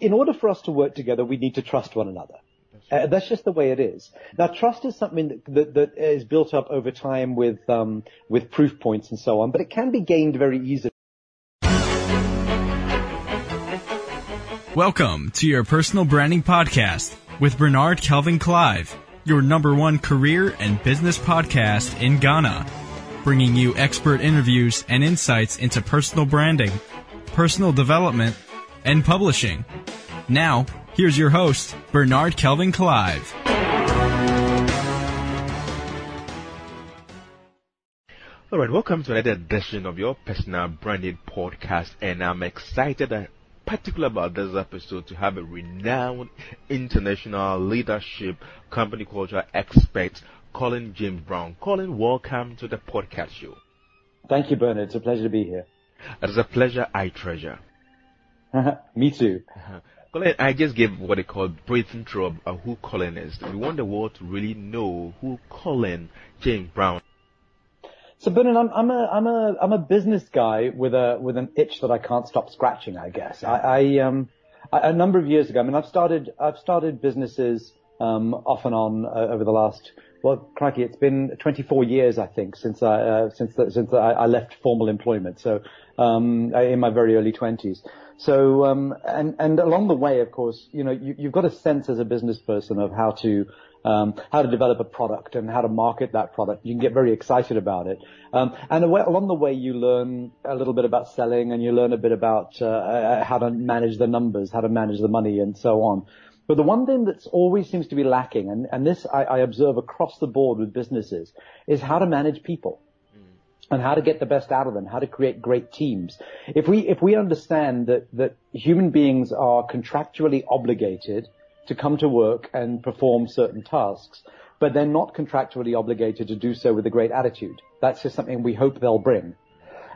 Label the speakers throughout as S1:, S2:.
S1: in order for us to work together, we need to trust one another. Uh, that's just the way it is. Now, trust is something that, that, that is built up over time with um, with proof points and so on, but it can be gained very easily.
S2: Welcome to your personal branding podcast with Bernard Kelvin Clive, your number one career and business podcast in Ghana, bringing you expert interviews and insights into personal branding, personal development, and publishing. Now, here's your host, Bernard Kelvin Clive.
S3: All right, welcome to another edition of your personal branding podcast, and I'm excited and particular about this episode to have a renowned international leadership company culture expert, Colin James Brown. Colin, welcome to the podcast show.
S1: Thank you, Bernard. It's a pleasure to be here.
S3: It is a pleasure I treasure.
S1: Me too.
S3: Colin, I just gave what they call briefing through of who Colin is. We want the world to really know who Colin James Brown.
S1: So Bernard, I'm, I'm a I'm a I'm a business guy with a with an itch that I can't stop scratching. I guess I, I um I, a number of years ago. I mean, I've started I've started businesses um, off and on uh, over the last well, crikey, it's been 24 years, I think, since I uh, since the, since I, I, left formal employment. So um, in my very early 20s. So, um, and, and along the way, of course, you know, you, you've got a sense as a business person of how to, um, how to develop a product and how to market that product. You can get very excited about it. Um, and along the way, you learn a little bit about selling and you learn a bit about, uh, uh, how to manage the numbers, how to manage the money and so on. But the one thing that's always seems to be lacking, and, and this I, I observe across the board with businesses, is how to manage people mm. and how to get the best out of them, how to create great teams. If we, if we understand that, that human beings are contractually obligated to come to work and perform certain tasks, but they're not contractually obligated to do so with a great attitude. That's just something we hope they'll bring.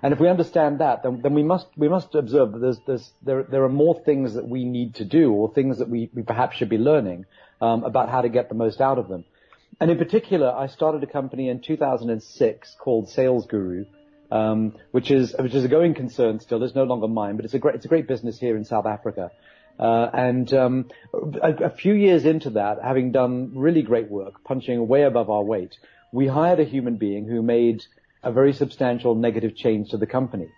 S1: And if we understand that, then, then we must we must observe that there's, there's, there there are more things that we need to do, or things that we, we perhaps should be learning um, about how to get the most out of them. And in particular, I started a company in 2006 called Sales Guru, um, which is which is a going concern still. It's no longer mine, but it's a great it's a great business here in South Africa. Uh, and um, a, a, few years into that, having done really great work, punching way above our weight, we hired a human being who made a very substantial negative change to the company.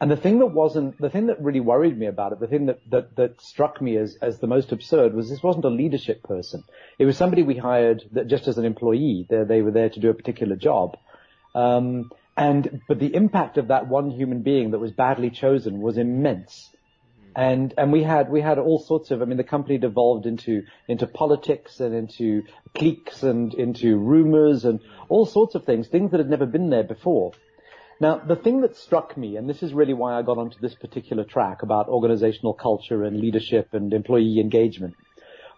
S1: And the thing that wasn't, the thing that really worried me about it, the thing that, that, that struck me as, as the most absurd was this wasn't a leadership person. It was somebody we hired that just as an employee. They, they were there to do a particular job. Um, and, but the impact of that one human being that was badly chosen was immense. And, and we had, we had all sorts of, I mean, the company devolved into, into politics and into cliques and into rumors and all sorts of things, things that had never been there before. Now, the thing that struck me, and this is really why I got onto this particular track about organizational culture and leadership and employee engagement,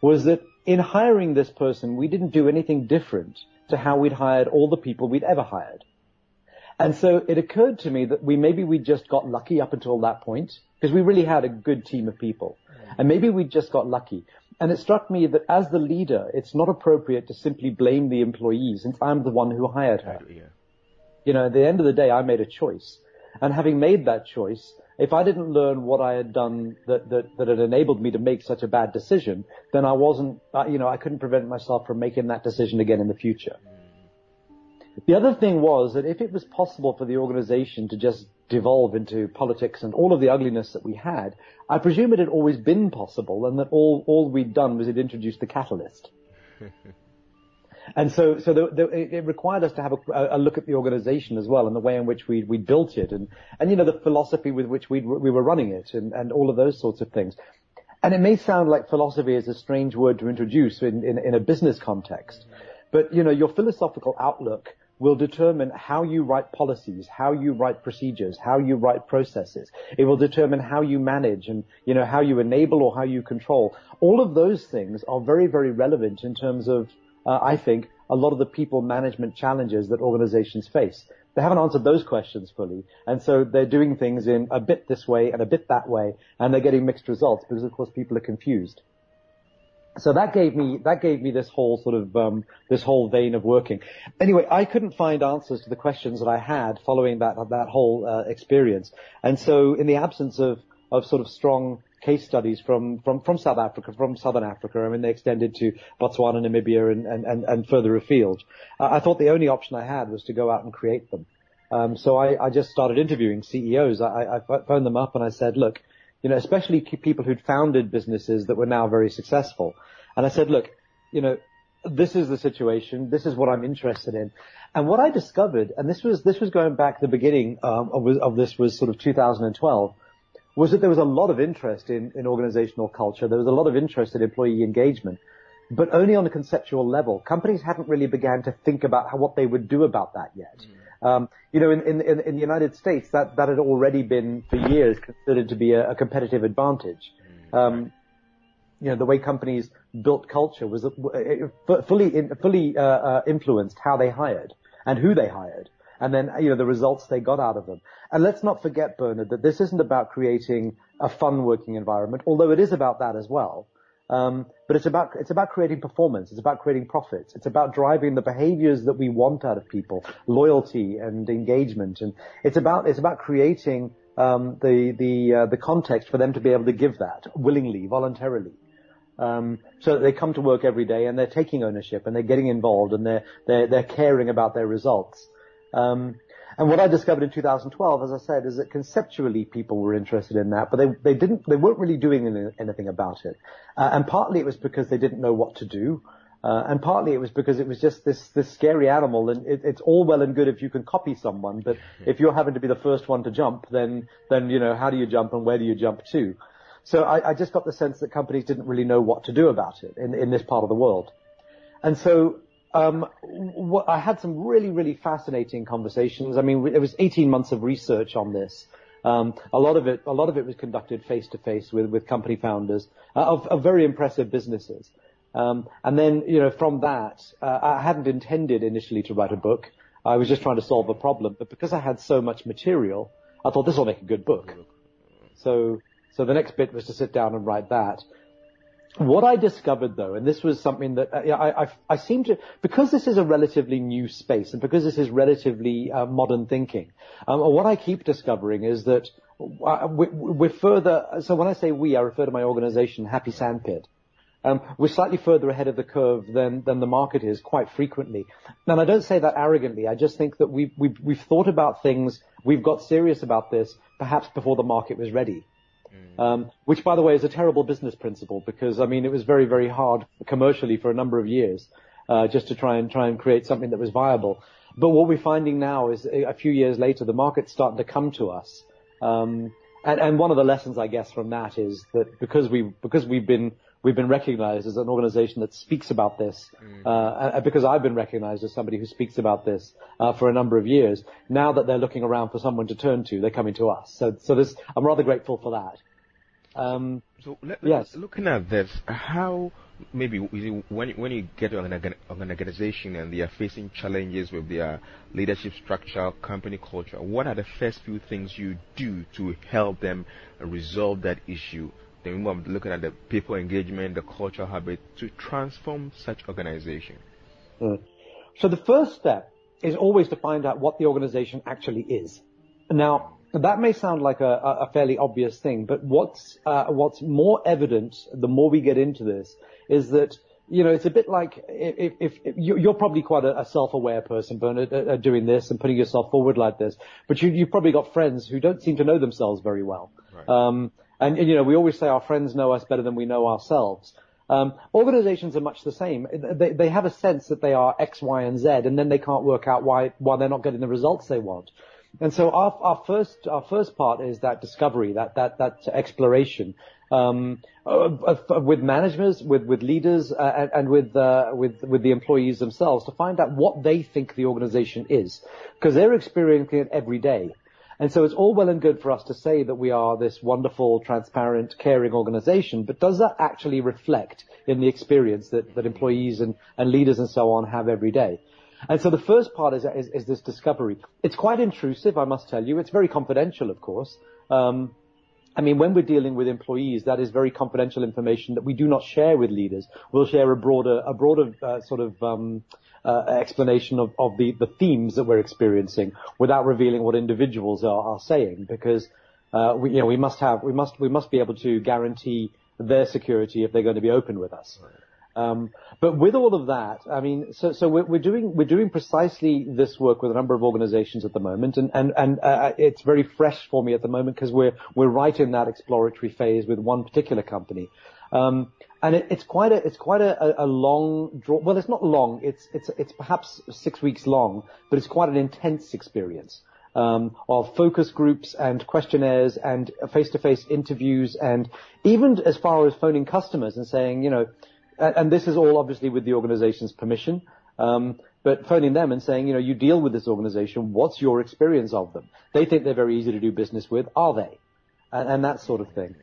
S1: was that in hiring this person, we didn't do anything different to how we'd hired all the people we'd ever hired. And so it occurred to me that we maybe we just got lucky up until that point, because we really had a good team of people. Mm. And maybe we just got lucky. And it struck me that as the leader, it's not appropriate to simply blame the employee since I'm the one who hired her. You know, at the end of the day, I made a choice. And having made that choice, if I didn't learn what I had done that, that, that had enabled me to make such a bad decision, then I wasn't, you know, I couldn't prevent myself from making that decision again in the future. The other thing was that if it was possible for the organization to just devolve into politics and all of the ugliness that we had, I presume it had always been possible and that all, all we'd done was it introduced the catalyst. And so, so the, the, it required us to have a, a, look at the organization as well and the way in which we we built it and and you know the philosophy with which we we were running it and and all of those sorts of things. And it may sound like philosophy is a strange word to introduce in, in, in a business context, but you know your philosophical outlook will determine how you write policies, how you write procedures, how you write processes. It will determine how you manage and, you know, how you enable or how you control. All of those things are very, very relevant in terms of uh, I think, a lot of the people management challenges that organizations face. They haven't answered those questions fully, and so they're doing things in a bit this way and a bit that way, and they're getting mixed results because, of course, people are confused. So that gave me that gave me this whole sort of um, this whole vein of working. Anyway, I couldn't find answers to the questions that I had following that that whole uh, experience, and so in the absence of of sort of strong case studies from, from, from South Africa, from Southern Africa. I mean, they extended to Botswana, Namibia, and, and, and, and further afield. Uh, I thought the only option I had was to go out and create them. Um, so I, I, just started interviewing CEOs. I, I phoned them up and I said, look, you know, especially people who'd founded businesses that were now very successful. And I said, look, you know, this is the situation. This is what I'm interested in. And what I discovered, and this was this was going back the beginning um, of, of, this was sort of 2012, was that there was a lot of interest in, in organizational culture. There was a lot of interest in employee engagement, but only on a conceptual level. Companies hadn't really began to think about how, what they would do about that yet. Mm. Um, you know, in, in, in, the United States, that, that had already been for years considered to be a, a competitive advantage. Mm. Um, you know, the way companies built culture was uh, fully fully uh, uh, influenced how they hired and who they hired, and then you know the results they got out of them. And let's not forget, Bernard, that this isn't about creating a fun working environment, although it is about that as well. Um, but it's about it's about creating performance. It's about creating profits. It's about driving the behaviors that we want out of people, loyalty and engagement, and it's about it's about creating um, the the uh, the context for them to be able to give that willingly, voluntarily. Um, so that they come to work every day and they're taking ownership and they're getting involved and they're they're, they're caring about their results. Um, and what I discovered in 2012, as I said, is that conceptually people were interested in that, but they they didn't they weren't really doing anything about it. Uh, and partly it was because they didn't know what to do. Uh, and partly it was because it was just this this scary animal, and it, it's all well and good if you can copy someone, but if you're having to be the first one to jump, then then you know how do you jump and where do you jump to? So I, I, just got the sense that companies didn't really know what to do about it in, in this part of the world. And so I had some really, really fascinating conversations. I mean, it was 18 months of research on this. Um, a lot of it, a lot of it was conducted face to face with with company founders uh, of, of, very impressive businesses. Um, and then, you know, from that, uh, I hadn't intended initially to write a book. I was just trying to solve a problem, but because I had so much material, I thought this will make a good book. So so the next bit was to sit down and write that. What I discovered though, and this was something that uh, I, I, I, seem to, because this is a relatively new space and because this is relatively uh, modern thinking, um, what I keep discovering is that uh, we, are further, so when I say we, I refer to my organization, Happy Sandpit. Um, we're slightly further ahead of the curve than, than the market is quite frequently. And I don't say that arrogantly. I just think that we've, we've, we've thought about things, we've got serious about this, perhaps before the market was ready. Um, which, by the way, is a terrible business principle because I mean it was very, very hard commercially for a number of years uh, just to try and try and create something that was viable. But what we're finding now is a few years later, the market's starting to come to us. Um, and, and one of the lessons, I guess, from that is that because we because we've been we've been recognized as an organization that speaks about this, mm. uh, because I've been recognized as somebody who speaks about this uh, for a number of years. Now that they're looking around for someone to turn to, they're coming to us. So, so this, I'm rather grateful for that.
S3: Um, so let, yes. looking at this, how maybe when when you get to an, organization and they are facing challenges with their leadership structure, company culture, what are the first few things you do to help them resolve that issue? Then we're looking at the people engagement, the culture habit to transform such organization.
S1: Mm. So the first step is always to find out what the organization actually is. Now, that may sound like a, a fairly obvious thing, but what's uh, what's more evident the more we get into this is that you know it's a bit like if, if, if you're probably quite a, a self-aware person, Bernard, uh, doing this and putting yourself forward like this, but you, you've probably got friends who don't seem to know themselves very well. Right. Um, and, and, you know we always say our friends know us better than we know ourselves. Um, organizations are much the same. They, they have a sense that they are X, Y, and Z, and then they can't work out why why they're not getting the results they want. And so our, our first our first part is that discovery, that that that exploration um, uh, with managers, with with leaders, uh, and, and, with uh, with with the employees themselves to find out what they think the organization is, because they're experiencing it every day. And so it's all well and good for us to say that we are this wonderful, transparent, caring organization, but does that actually reflect in the experience that, that employees and, and leaders and so on have every day? And so the first part is, is, is, this discovery. It's quite intrusive, I must tell you. It's very confidential, of course. Um, I mean, when we're dealing with employees, that is very confidential information that we do not share with leaders. We'll share a broader, a broader uh, sort of um, uh, explanation of, of the, the themes that we're experiencing without revealing what individuals are, are saying, because Uh, we, you know, we must have, we must, we must be able to guarantee their security if they're going to be open with us. Um, but with all of that, I mean, so, so we're, we're, doing, we're doing precisely this work with a number of organizations at the moment, and, and, and uh, it's very fresh for me at the moment because we're, we're right in that exploratory phase with one particular company. Um, and it, it's quite a, it's quite a, a, long draw. Well, it's not long. It's, it's, it's perhaps six weeks long, but it's quite an intense experience. Um, of focus groups and questionnaires and face-to-face interviews and even as far as phoning customers and saying, you know, and this is all obviously with the organization's permission, um, but phoning them and saying, you know, you deal with this organization, what's your experience of them? They think they're very easy to do business with, are they? And, and that sort of thing.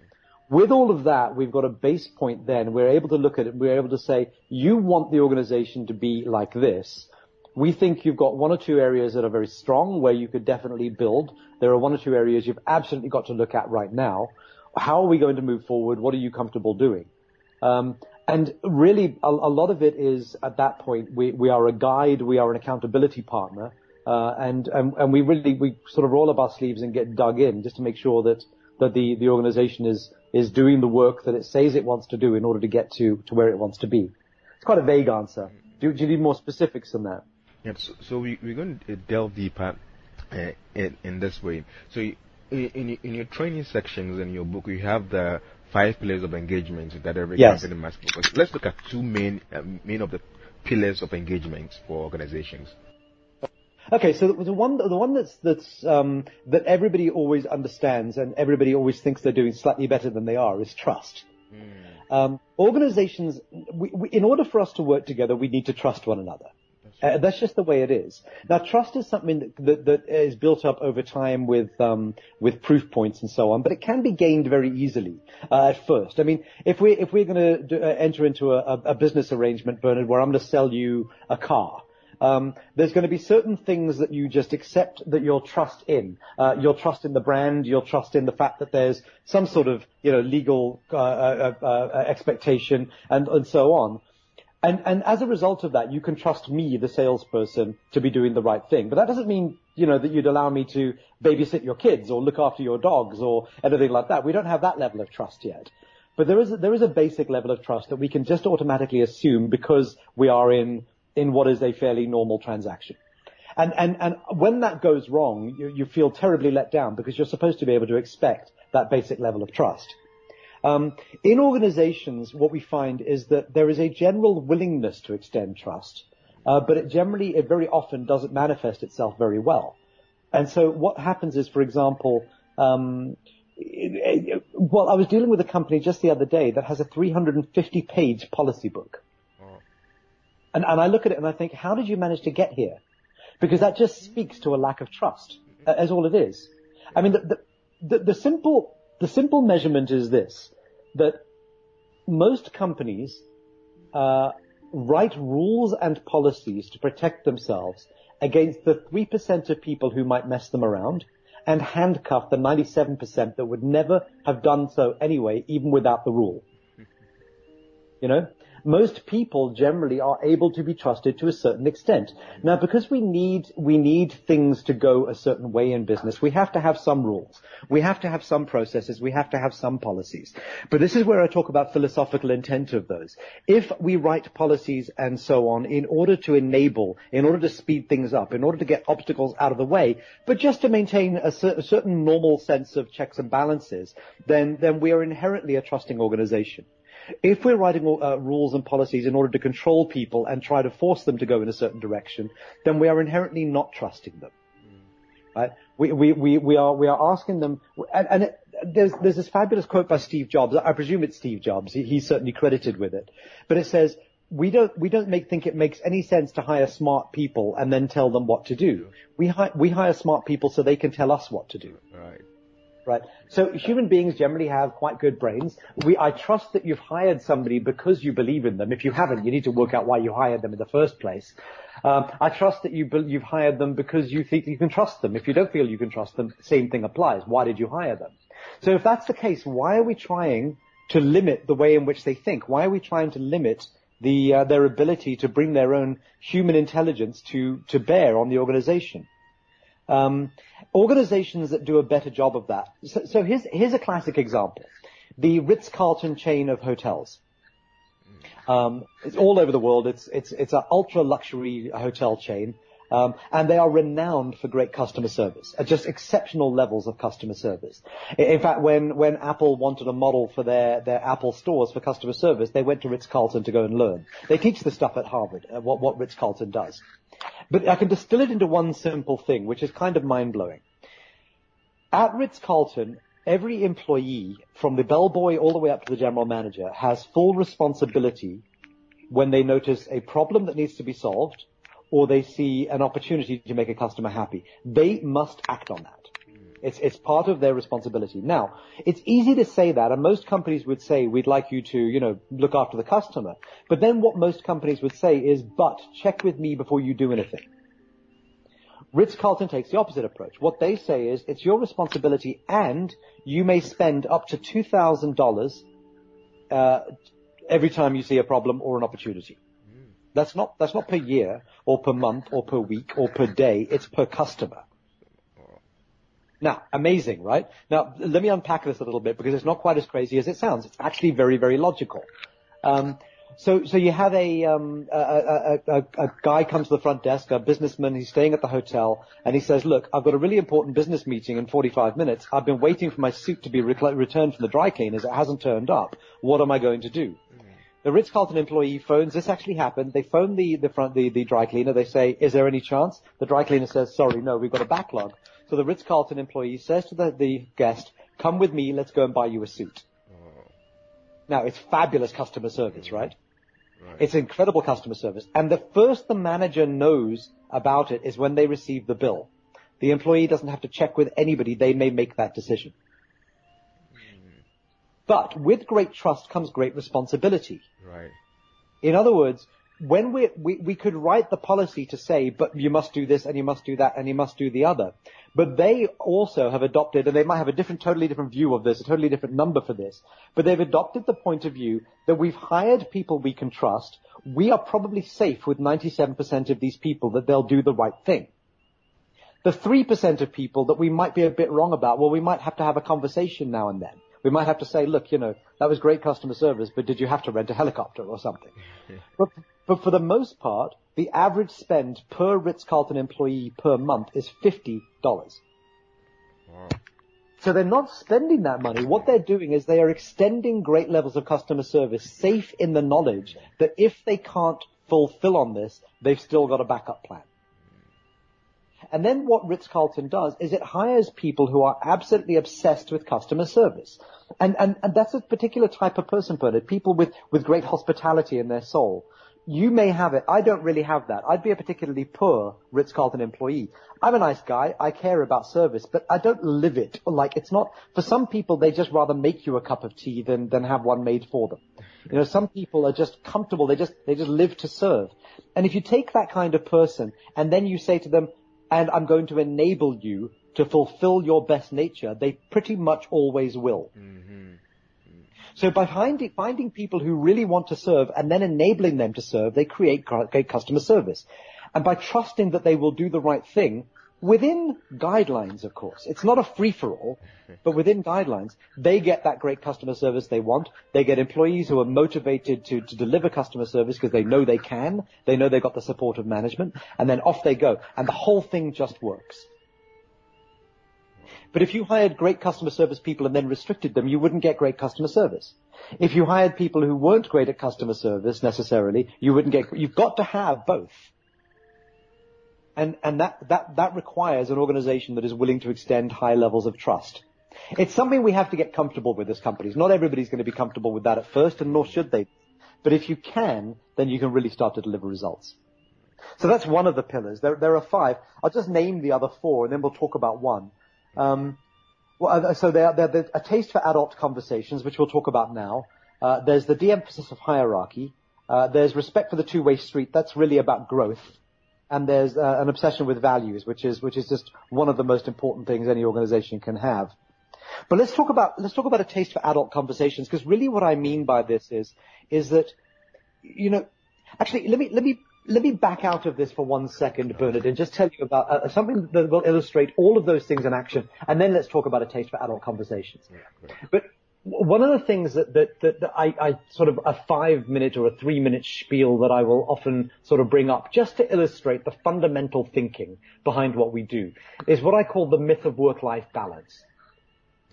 S1: With all of that, we've got a base point then. We're able to look at it. We're able to say, you want the organization to be like this. We think you've got one or two areas that are very strong where you could definitely build. There are one or two areas you've absolutely got to look at right now. How are we going to move forward? What are you comfortable doing? Um, and really, a, a, lot of it is at that point, we, we are a guide, we are an accountability partner, uh, and, and, and we really, we sort of roll up our sleeves and get dug in just to make sure that, that the, the organization is, is doing the work that it says it wants to do in order to get to, to where it wants to be. It's quite a vague answer. Do, do you need more specifics than that?
S3: Yeah, so, so we, we're going to delve deeper uh, in, in this way. So in, in your training sections in your book, you have the five pillars of engagement that every yes. company must focus. Let's look at two main, uh, main of the pillars of engagement for organizations.
S1: Okay, so the one the one that's that's um, that everybody always understands and everybody always thinks they're doing slightly better than they are is trust. Mm. Um, organizations, we, we, in order for us to work together, we need to trust one another. Uh, that's just the way it is. Now, trust is something that, that, that is built up over time with um, with proof points and so on, but it can be gained very easily uh, at first. I mean, if we if we're going to uh, enter into a, a, business arrangement, Bernard, where I'm going to sell you a car, um, there's going to be certain things that you just accept that you'll trust in. Uh, you'll trust in the brand. You'll trust in the fact that there's some sort of you know legal uh, uh, uh expectation and and so on. And, and as a result of that, you can trust me, the salesperson, to be doing the right thing. But that doesn't mean, you know, that you'd allow me to babysit your kids or look after your dogs or anything like that. We don't have that level of trust yet. But there is, a, there is a basic level of trust that we can just automatically assume because we are in, in what is a fairly normal transaction. And, and, and when that goes wrong, you, you feel terribly let down because you're supposed to be able to expect that basic level of trust. Um, in organizations, what we find is that there is a general willingness to extend trust, uh, but it generally, it very often doesn't manifest itself very well. And so what happens is, for example, um, well, I was dealing with a company just the other day that has a 350 page policy book. And, and I look at it and I think, how did you manage to get here? Because that just speaks to a lack of trust, as all it is. I mean, the, the, the, the simple the simple measurement is this, that most companies uh, write rules and policies to protect themselves against the 3% of people who might mess them around and handcuff the 97% that would never have done so anyway, even without the rule. You know? Most people generally are able to be trusted to a certain extent. Now, because we need, we need things to go a certain way in business, we have to have some rules. We have to have some processes. We have to have some policies. But this is where I talk about philosophical intent of those. If we write policies and so on in order to enable, in order to speed things up, in order to get obstacles out of the way, but just to maintain a, cer- a certain normal sense of checks and balances, then, then we are inherently a trusting organization. If we're writing uh, rules and policies in order to control people and try to force them to go in a certain direction, then we are inherently not trusting them. Right? We, we, we, we are, we are asking them, and, and it, there's, there's this fabulous quote by Steve Jobs. I presume it's Steve Jobs. He, he's certainly credited with it. But it says, we don't, we don't make, think it makes any sense to hire smart people and then tell them what to do. We, hi, we hire smart people so they can tell us what to do.
S3: Right
S1: right? So human beings generally have quite good brains. We, I trust that you've hired somebody because you believe in them. If you haven't, you need to work out why you hired them in the first place. Um, I trust that you, you've hired them because you think you can trust them. If you don't feel you can trust them, same thing applies. Why did you hire them? So if that's the case, why are we trying to limit the way in which they think? Why are we trying to limit the, uh, their ability to bring their own human intelligence to, to bear on the organization? Um, organizations that do a better job of that. So, so here's, here's a classic example. The Ritz-Carlton chain of hotels. Um, it's all over the world. It's, it's, it's an ultra luxury hotel chain. Um, and they are renowned for great customer service, at just exceptional levels of customer service. In fact, when, when Apple wanted a model for their, their Apple stores for customer service, they went to Ritz-Carlton to go and learn. They teach this stuff at Harvard, uh, what, what Ritz-Carlton does. But I can distill it into one simple thing, which is kind of mind-blowing. At Ritz-Carlton, every employee, from the bellboy all the way up to the general manager, has full responsibility when they notice a problem that needs to be solved or they see an opportunity to make a customer happy. They must act on that. It's, it's part of their responsibility. Now, it's easy to say that, and most companies would say, we'd like you to, you know, look after the customer. But then what most companies would say is, but check with me before you do anything. Ritz-Carlton takes the opposite approach. What they say is, it's your responsibility and you may spend up to $2,000 uh, every time you see a problem or an opportunity. That's not, that's not per year or per month or per week or per day. It's per customer. Now, amazing, right? Now, let me unpack this a little bit because it's not quite as crazy as it sounds. It's actually very, very logical. Um, so, so you have a, um, a, a, a, a, guy comes to the front desk, a businessman, he's staying at the hotel, and he says, look, I've got a really important business meeting in 45 minutes. I've been waiting for my suit to be re- returned from the dry cleaners. It hasn't turned up. What am I going to do? The Ritz-Carlton employee phones, this actually happened, they phone the, the front, the, the dry cleaner, they say, is there any chance? The dry cleaner says, sorry, no, we've got a backlog. So the Ritz-Carlton employee says to the, the guest, come with me, let's go and buy you a suit. Oh. Now, it's fabulous customer service, right? Mm-hmm. right? It's incredible customer service. And the first the manager knows about it is when they receive the bill. The employee doesn't have to check with anybody, they may make that decision. But with great trust comes great responsibility.
S3: Right.
S1: In other words, when we, we, we could write the policy to say, but you must do this and you must do that and you must do the other. But they also have adopted, and they might have a different, totally different view of this, a totally different number for this, but they've adopted the point of view that we've hired people we can trust. We are probably safe with 97% of these people that they'll do the right thing. The 3% of people that we might be a bit wrong about, well, we might have to have a conversation now and then. We might have to say, look, you know, that was great customer service, but did you have to rent a helicopter or something? but, but for the most part, the average spend per Ritz-Carlton employee per month is $50. Wow. So they're not spending that money. What they're doing is they are extending great levels of customer service safe in the knowledge that if they can't fulfill on this, they've still got a backup plan. And then what Ritz-Carlton does is it hires people who are absolutely obsessed with customer service. And, and, and that's a particular type of person, Bernard. People with, with great hospitality in their soul. You may have it. I don't really have that. I'd be a particularly poor Ritz-Carlton employee. I'm a nice guy. I care about service, but I don't live it. Like it's not, for some people, they just rather make you a cup of tea than, than have one made for them. You know, some people are just comfortable. They just, they just live to serve. And if you take that kind of person and then you say to them, and I'm going to enable you to fulfill your best nature, they pretty much always will. Mm-hmm. So by finding, finding people who really want to serve and then enabling them to serve, they create great customer service. And by trusting that they will do the right thing, within guidelines, of course. It's not a free-for-all, but within guidelines, they get that great customer service they want. They get employees who are motivated to, to deliver customer service because they know they can. They know they've got the support of management. And then off they go. And the whole thing just works. But if you hired great customer service people and then restricted them, you wouldn't get great customer service. If you hired people who weren't great at customer service necessarily, you wouldn't get, you've got to have both. And, and that, that, that requires an organization that is willing to extend high levels of trust. It's something we have to get comfortable with as companies. Not everybody's going to be comfortable with that at first, and nor should they. But if you can, then you can really start to deliver results. So that's one of the pillars. There, there are five. I'll just name the other four, and then we'll talk about one. Um, well, uh, so there, there, there's a taste for adult conversations, which we'll talk about now. Uh, there's the de-emphasis of hierarchy. Uh, there's respect for the two-way street. That's really about growth and there's uh, an obsession with values, which is which is just one of the most important things any organization can have. But let's talk about let's talk about a taste for adult conversations, because really what I mean by this is is that you know actually let me let me let me back out of this for one second, Bernard, and just tell you about uh, something that will illustrate all of those things in action, and then let's talk about a taste for adult conversations. Yeah, but one of the things that, that, that, that I, I, sort of a five minute or a three minute spiel that I will often sort of bring up just to illustrate the fundamental thinking behind what we do is what I call the myth of work life balance.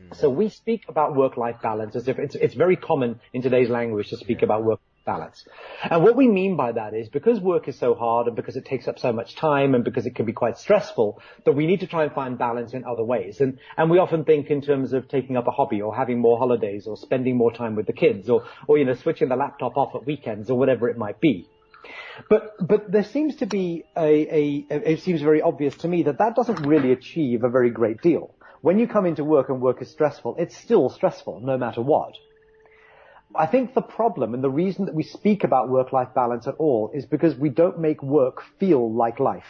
S1: Mm. So we speak about work life balance as if it's, it's very common in today's language to speak yeah. about work balance. And what we mean by that is because work is so hard and because it takes up so much time and because it can be quite stressful, that we need to try and find balance in other ways. And, and we often think in terms of taking up a hobby or having more holidays or spending more time with the kids or, or, you know, switching the laptop off at weekends or whatever it might be. But, but there seems to be a, a, it seems very obvious to me that that doesn't really achieve a very great deal. When you come into work and work is stressful, it's still stressful no matter what. I think the problem and the reason that we speak about work-life balance at all is because we don't make work feel like life.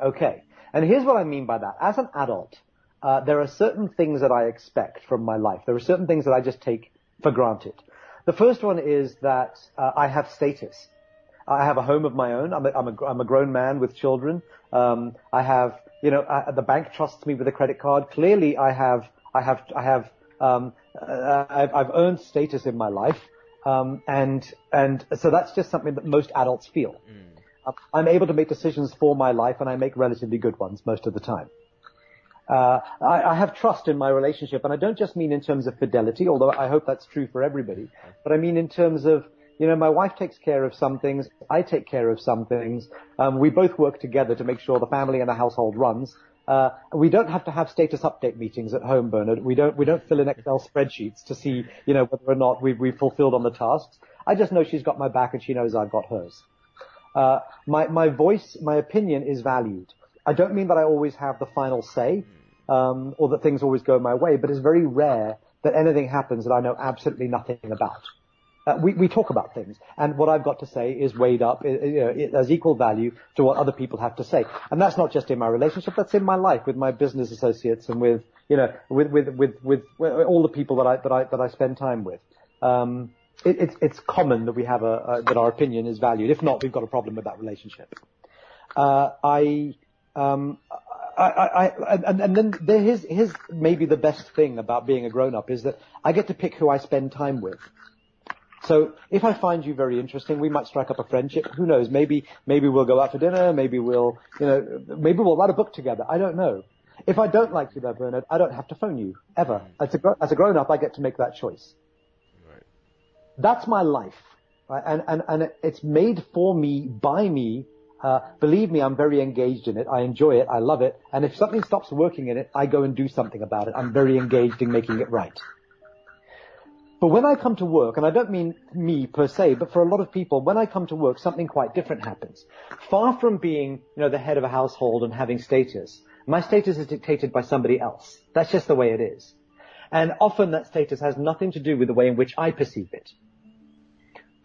S1: Okay. And here's what I mean by that. As an adult, uh, there are certain things that I expect from my life. There are certain things that I just take for granted. The first one is that uh, I have status. I have a home of my own. I'm a, I'm a, I'm a grown man with children. Um, I have, you know, I, the bank trusts me with a credit card. Clearly, I have, I have, I have um, uh, I've, I've, earned status in my life, um, and and so that's just something that most adults feel. Mm. I'm able to make decisions for my life, and I make relatively good ones most of the time. Uh, I, I, have trust in my relationship, and I don't just mean in terms of fidelity, although I hope that's true for everybody, but I mean in terms of you know, my wife takes care of some things, I take care of some things. Um, we both work together to make sure the family and the household runs. Uh, we don't have to have status update meetings at home, Bernard. We don't we don't fill in Excel spreadsheets to see you know whether or not we've we've fulfilled on the tasks. I just know she's got my back and she knows I've got hers. Uh, my my voice, my opinion is valued. I don't mean that I always have the final say, um, or that things always go my way, but it's very rare that anything happens that I know absolutely nothing about. Uh, we, we talk about things, and what I've got to say is weighed up you know, has equal value to what other people have to say. And that's not just in my relationship, that's in my life with my business associates and with, you know, with, with, with, with, with all the people that I, that I, that I spend time with. Um, it, it's, it's common that we have a, a, that our opinion is valued. If not, we've got a problem with that relationship. Uh, I, um, I, I, and, and then there, here's, here's maybe the best thing about being a grown up is that I get to pick who I spend time with. So if I find you very interesting, we might strike up a friendship. Who knows? Maybe maybe we'll go out for dinner. Maybe we'll you know maybe we'll write a book together. I don't know. If I don't like you, though, Bernard, I don't have to phone you ever. As a, as a grown up, I get to make that choice. Right. That's my life, right? and and and it's made for me by me. Uh, believe me, I'm very engaged in it. I enjoy it. I love it. And if something stops working in it, I go and do something about it. I'm very engaged in making it right. But when I come to work, and I don't mean me per se, but for a lot of people, when I come to work, something quite different happens. Far from being, you know, the head of a household and having status, my status is dictated by somebody else. That's just the way it is. And often that status has nothing to do with the way in which I perceive it.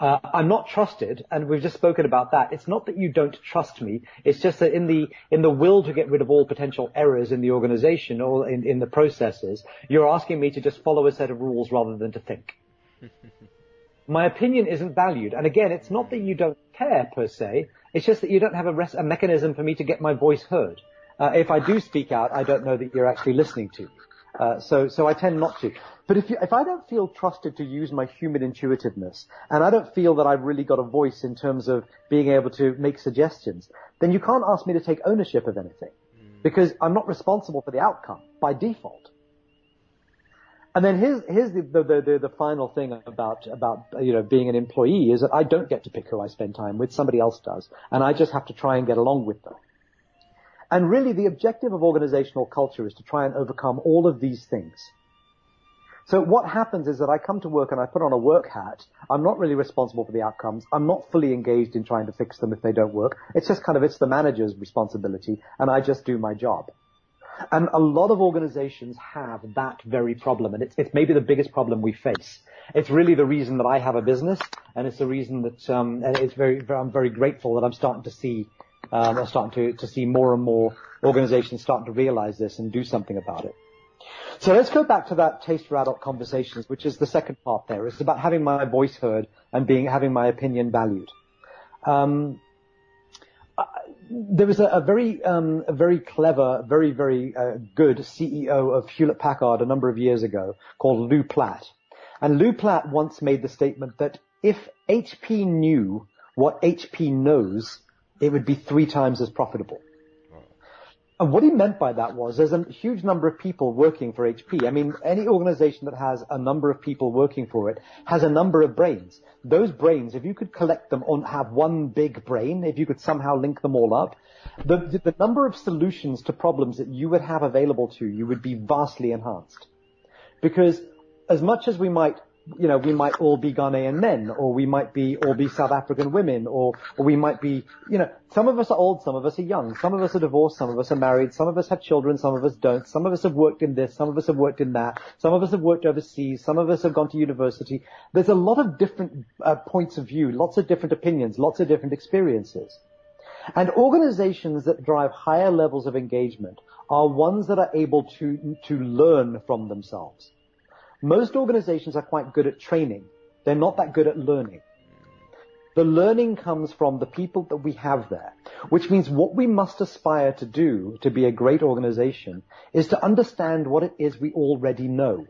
S1: Uh, I'm not trusted, and we've just spoken about that. It's not that you don't trust me. It's just that in the in the will to get rid of all potential errors in the organization or in, in the processes, you're asking me to just follow a set of rules rather than to think. My opinion isn't valued, and again, it's not that you don't care per se. It's just that you don't have a, res- a mechanism for me to get my voice heard. Uh, if I do speak out, I don't know that you're actually listening to. Uh, so, so I tend not to. But if you, if I don't feel trusted to use my human intuitiveness, and I don't feel that I've really got a voice in terms of being able to make suggestions, then you can't ask me to take ownership of anything. Mm. Because I'm not responsible for the outcome by default. And then here's, here's the, the, the, the, final thing about, about, you know, being an employee is that I don't get to pick who I spend time with, somebody else does. And I just have to try and get along with them. And really the objective of organizational culture is to try and overcome all of these things. So what happens is that I come to work and I put on a work hat. I'm not really responsible for the outcomes. I'm not fully engaged in trying to fix them if they don't work. It's just kind of, it's the manager's responsibility and I just do my job. And a lot of organizations have that very problem and it's, it's maybe the biggest problem we face. It's really the reason that I have a business and it's the reason that, um, it's very, I'm very grateful that I'm starting to see are starting to, see more and more organizations starting to realize this and do something about it. So let's go back to that taste for adult conversations, which is the second part there. It's about having my voice heard and being, having my opinion valued. Um, there was a, a very, um, a very clever, very, very uh, good CEO of Hewlett Packard a number of years ago called Lew Platt. And Lew Platt once made the statement that if HP knew what HP knows, it would be three times as profitable. And what he meant by that was there's a huge number of people working for HP. I mean, any organization that has a number of people working for it has a number of brains. Those brains, if you could collect them on, have one big brain, if you could somehow link them all up, the, the, number of solutions to problems that you would have available to you would be vastly enhanced. Because as much as we might you know, we might all be Ghanaian men, or we might be all be South African women, or, or we might be, you know, some of us are old, some of us are young, some of us are divorced, some of us are married, some of us have children, some of us don't, some of us have worked in this, some of us have worked in that, some of us have worked overseas, some of us have gone to university. There's a lot of different uh, points of view, lots of different opinions, lots of different experiences. And organizations that drive higher levels of engagement are ones that are able to, to learn from themselves. Most organizations are quite good at training. They're not that good at learning. The learning comes from the people that we have there, which means what we must aspire to do to be a great organization is to understand what it is we already know.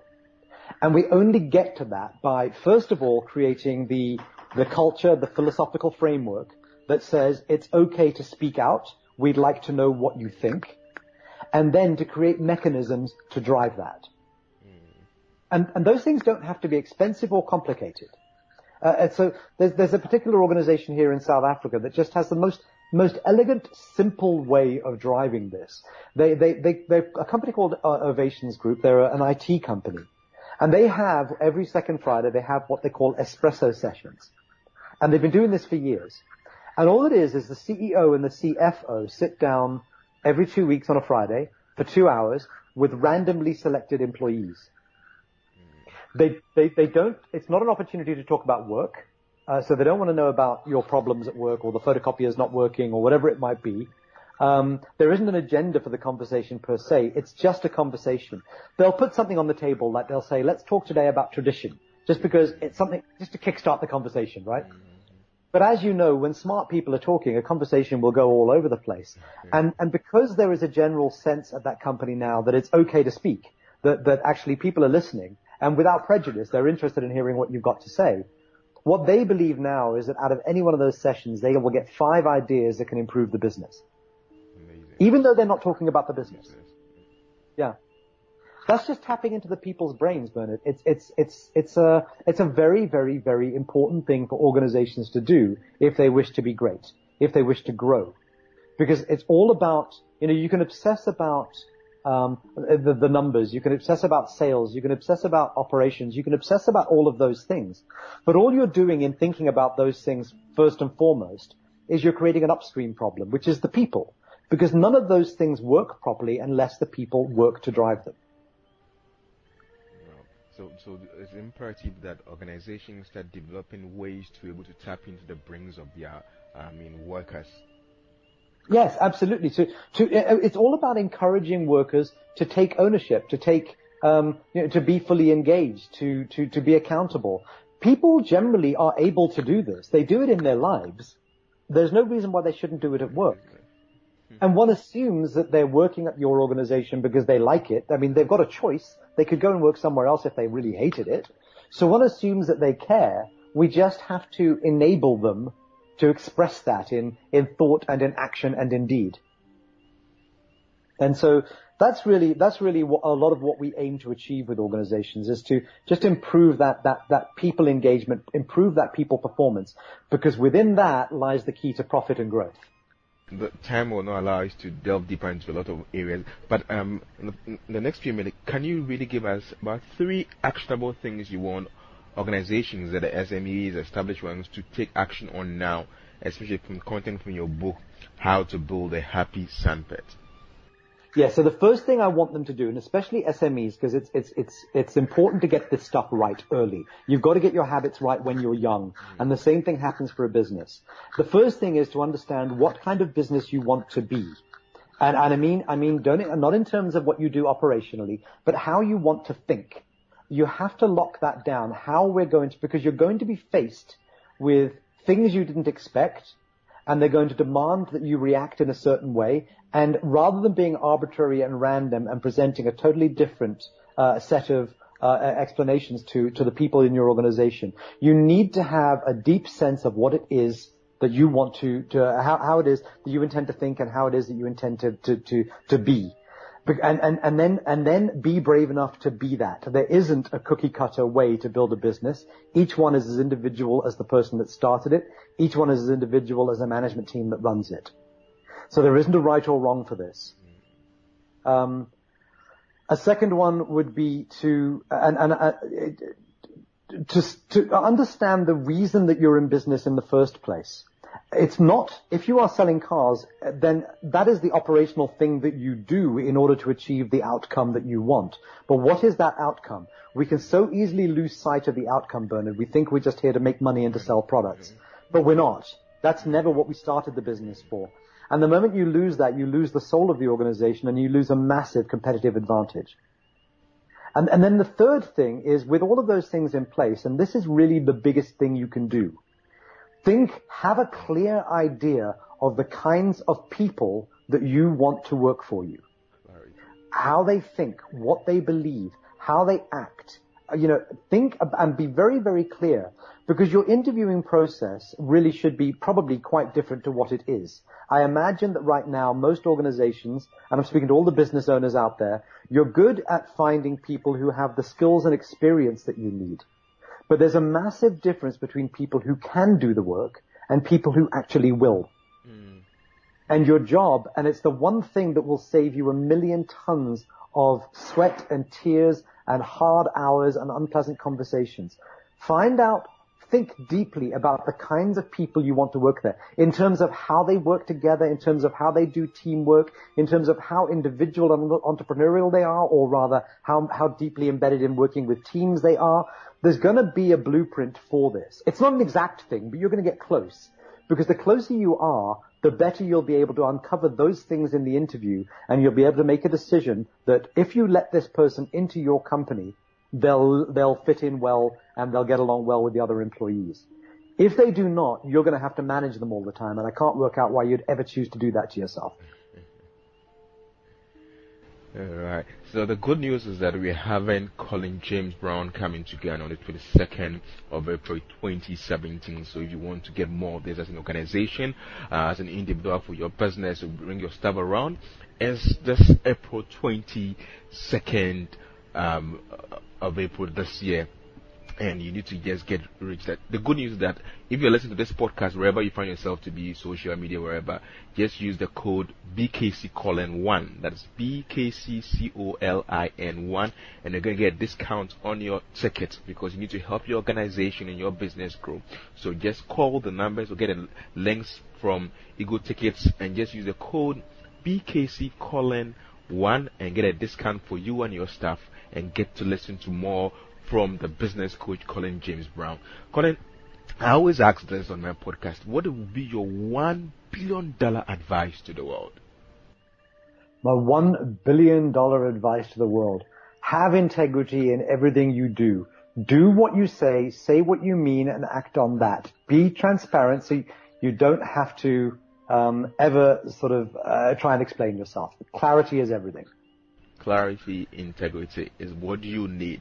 S1: And we only get to that by, first of all, creating the, the culture, the philosophical framework that says it's okay to speak out. We'd like to know what you think. And then to create mechanisms to drive that. And, and those things don't have to be expensive or complicated. Uh, so there's, there's a particular organization here in South Africa that just has the most most elegant, simple way of driving this. They, they, they, they're a company called uh, Ovations Group. They're an IT company. And they have, every second Friday, they have what they call espresso sessions. And they've been doing this for years. And all it is, is the CEO and the CFO sit down every two weeks on a Friday for two hours with randomly selected employees. They, they, they don't, it's not an opportunity to talk about work. Uh, so they don't want to know about your problems at work or the photocopier is not working or whatever it might be. Um, there isn't an agenda for the conversation per se. It's just a conversation. They'll put something on the table like they'll say, let's talk today about tradition. Just because it's something, just to kickstart the conversation, right? But as you know, when smart people are talking, a conversation will go all over the place. And, and because there is a general sense at that company now that it's okay to speak, that, that actually people are listening, and without prejudice, they're interested in hearing what you've got to say. What they believe now is that out of any one of those sessions, they will get five ideas that can improve the business. Amazing. Even though they're not talking about the business. Yeah. That's just tapping into the people's brains, Bernard. It's, it's, it's, it's a, it's a very, very, very important thing for organizations to do if they wish to be great, if they wish to grow. Because it's all about, you know, you can obsess about um, the, the, numbers. You can obsess about sales. You can obsess about operations. You can obsess about all of those things. But all you're doing in thinking about those things first and foremost is you're creating an upstream problem, which is the people. Because none of those things work properly unless the people work to drive them.
S3: So, so it's imperative that organizations start developing ways to be able to tap into the brains of their, I mean, workers
S1: Yes, absolutely. To, to, uh, it's all about encouraging workers to take ownership, to take, um, you know, to be fully engaged, to, to, to be accountable. People generally are able to do this. They do it in their lives. There's no reason why they shouldn't do it at work. And one assumes that they're working at your organization because they like it. I mean, they've got a choice. They could go and work somewhere else if they really hated it. So one assumes that they care. We just have to enable them to express that in, in thought and in action and in deed. And so that's really, that's really what, a lot of what we aim to achieve with organizations is to just improve that, that, that people engagement, improve that people performance, because within that lies the key to profit and growth.
S3: The time will not allow us to delve deeper into a lot of areas, but um, in, the, in the next few minutes, can you really give us about three actionable things you want organizations that the SMEs, established ones, to take action on now, especially from content from your book, How to Build a Happy Sandpit?
S1: Yeah, so the first thing I want them to do, and especially SMEs, because it's, it's, it's, it's important to get this stuff right early. You've got to get your habits right when you're young. And the same thing happens for a business. The first thing is to understand what kind of business you want to be. And, and I mean, I mean, don't, not in terms of what you do operationally, but how you want to think you have to lock that down, how we're going to, because you're going to be faced with things you didn't expect, and they're going to demand that you react in a certain way. And rather than being arbitrary and random and presenting a totally different uh, set of uh, explanations to, to the people in your organization, you need to have a deep sense of what it is that you want to, to how, how it is that you intend to think and how it is that you intend to, to, to, to be. And, and, and then, and then be brave enough to be that. There isn't a cookie cutter way to build a business. Each one is as individual as the person that started it. Each one is as individual as the management team that runs it. So there isn't a right or wrong for this. Um, a second one would be to, and, and uh, to, to understand the reason that you're in business in the first place it's not, if you are selling cars, then that is the operational thing that you do in order to achieve the outcome that you want. But what is that outcome? We can so easily lose sight of the outcome, Bernard. We think we're just here to make money and to sell products. But we're not. That's never what we started the business for. And the moment you lose that, you lose the soul of the organization and you lose a massive competitive advantage. And, and then the third thing is with all of those things in place, and this is really the biggest thing you can do, think, have a clear idea of the kinds of people that you want to work for you. How they think, what they believe, how they act. Uh, you know, think and be very, very clear because your interviewing process really should be probably quite different to what it is. I imagine that right now most organizations, and I'm speaking to all the business owners out there, you're good at finding people who have the skills and experience that you need. But there's a massive difference between people who can do the work and people who actually will. Mm. And your job, and it's the one thing that will save you a million tons of sweat and tears and hard hours and unpleasant conversations. Find out think deeply about the kinds of people you want to work there in terms of how they work together, in terms of how they do teamwork, in terms of how individual and entrepreneurial they are, or rather how, how deeply embedded in working with teams they are. There's going to be a blueprint for this. It's not an exact thing, but you're going to get close. Because the closer you are, the better you'll be able to uncover those things in the interview and you'll be able to make a decision that if you let this person into your company, they'll, they'll fit in well and they'll get along well with the other employees. If they do not, you're going to have to manage them all the time, and I can't work out why you'd ever choose to do that to yourself.
S3: All right. So the good news is that we're having Colin James Brown coming to Ghana on the 22nd of April 2017. So if you want to get more of this as an organization, uh, as an individual for your business, bring your stuff around, it's this April 22nd um, of April this year. And you need to just get rich. That the good news is that if you're listening to this podcast wherever you find yourself to be, social media, wherever, just use the code BKC Colin one. That's BKC C O L I N one, and you're gonna get a discount on your ticket because you need to help your organization and your business grow. So just call the numbers or get links from Ego Tickets and just use the code BKC Colin one and get a discount for you and your staff and get to listen to more from the business coach Colin James Brown. Colin, I always ask this on my podcast. What would be your one billion dollar advice to the world?
S1: My one billion dollar advice to the world. Have integrity in everything you do. Do what you say, say what you mean, and act on that. Be transparent so you don't have to um, ever sort of uh, try and explain yourself. Clarity is everything
S3: clarity, integrity is what you need.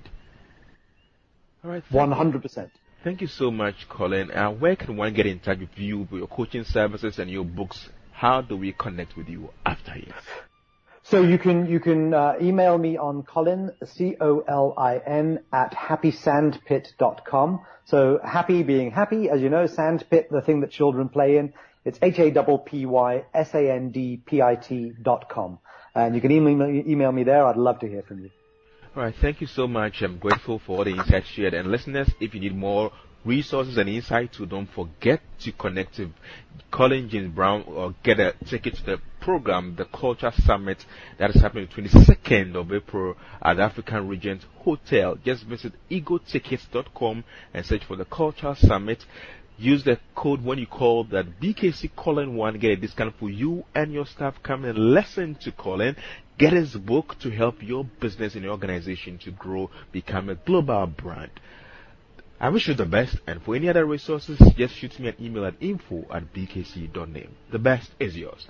S1: All right. One hundred percent.
S3: Thank you so much, Colin. Uh, where can one get in touch with you, with your coaching services and your books? How do we connect with you after this?
S1: So you can you can uh, email me on Colin C O L I N at happysandpit.com. So happy being happy, as you know, sandpit, the thing that children play in. It's H A P P Y S A N D P I T dot com. And you can email, email me there. I'd love to hear from you.
S3: All right. Thank you so much. I'm grateful for all the insights shared. And listeners, if you need more resources and insights, don't forget to connect to Colin James Brown or get a ticket to the program, the Culture Summit that is happening the 22nd of April at the African Regent Hotel. Just visit egotickets.com and search for the Culture Summit. Use the code when you call that BKC Colin one, get a discount for you and your staff. Come and listen to Colin. Get his book to help your business and your organization to grow, become a global brand. I wish you the best, and for any other resources, just shoot me an email at info at bkc.name. The best is yours.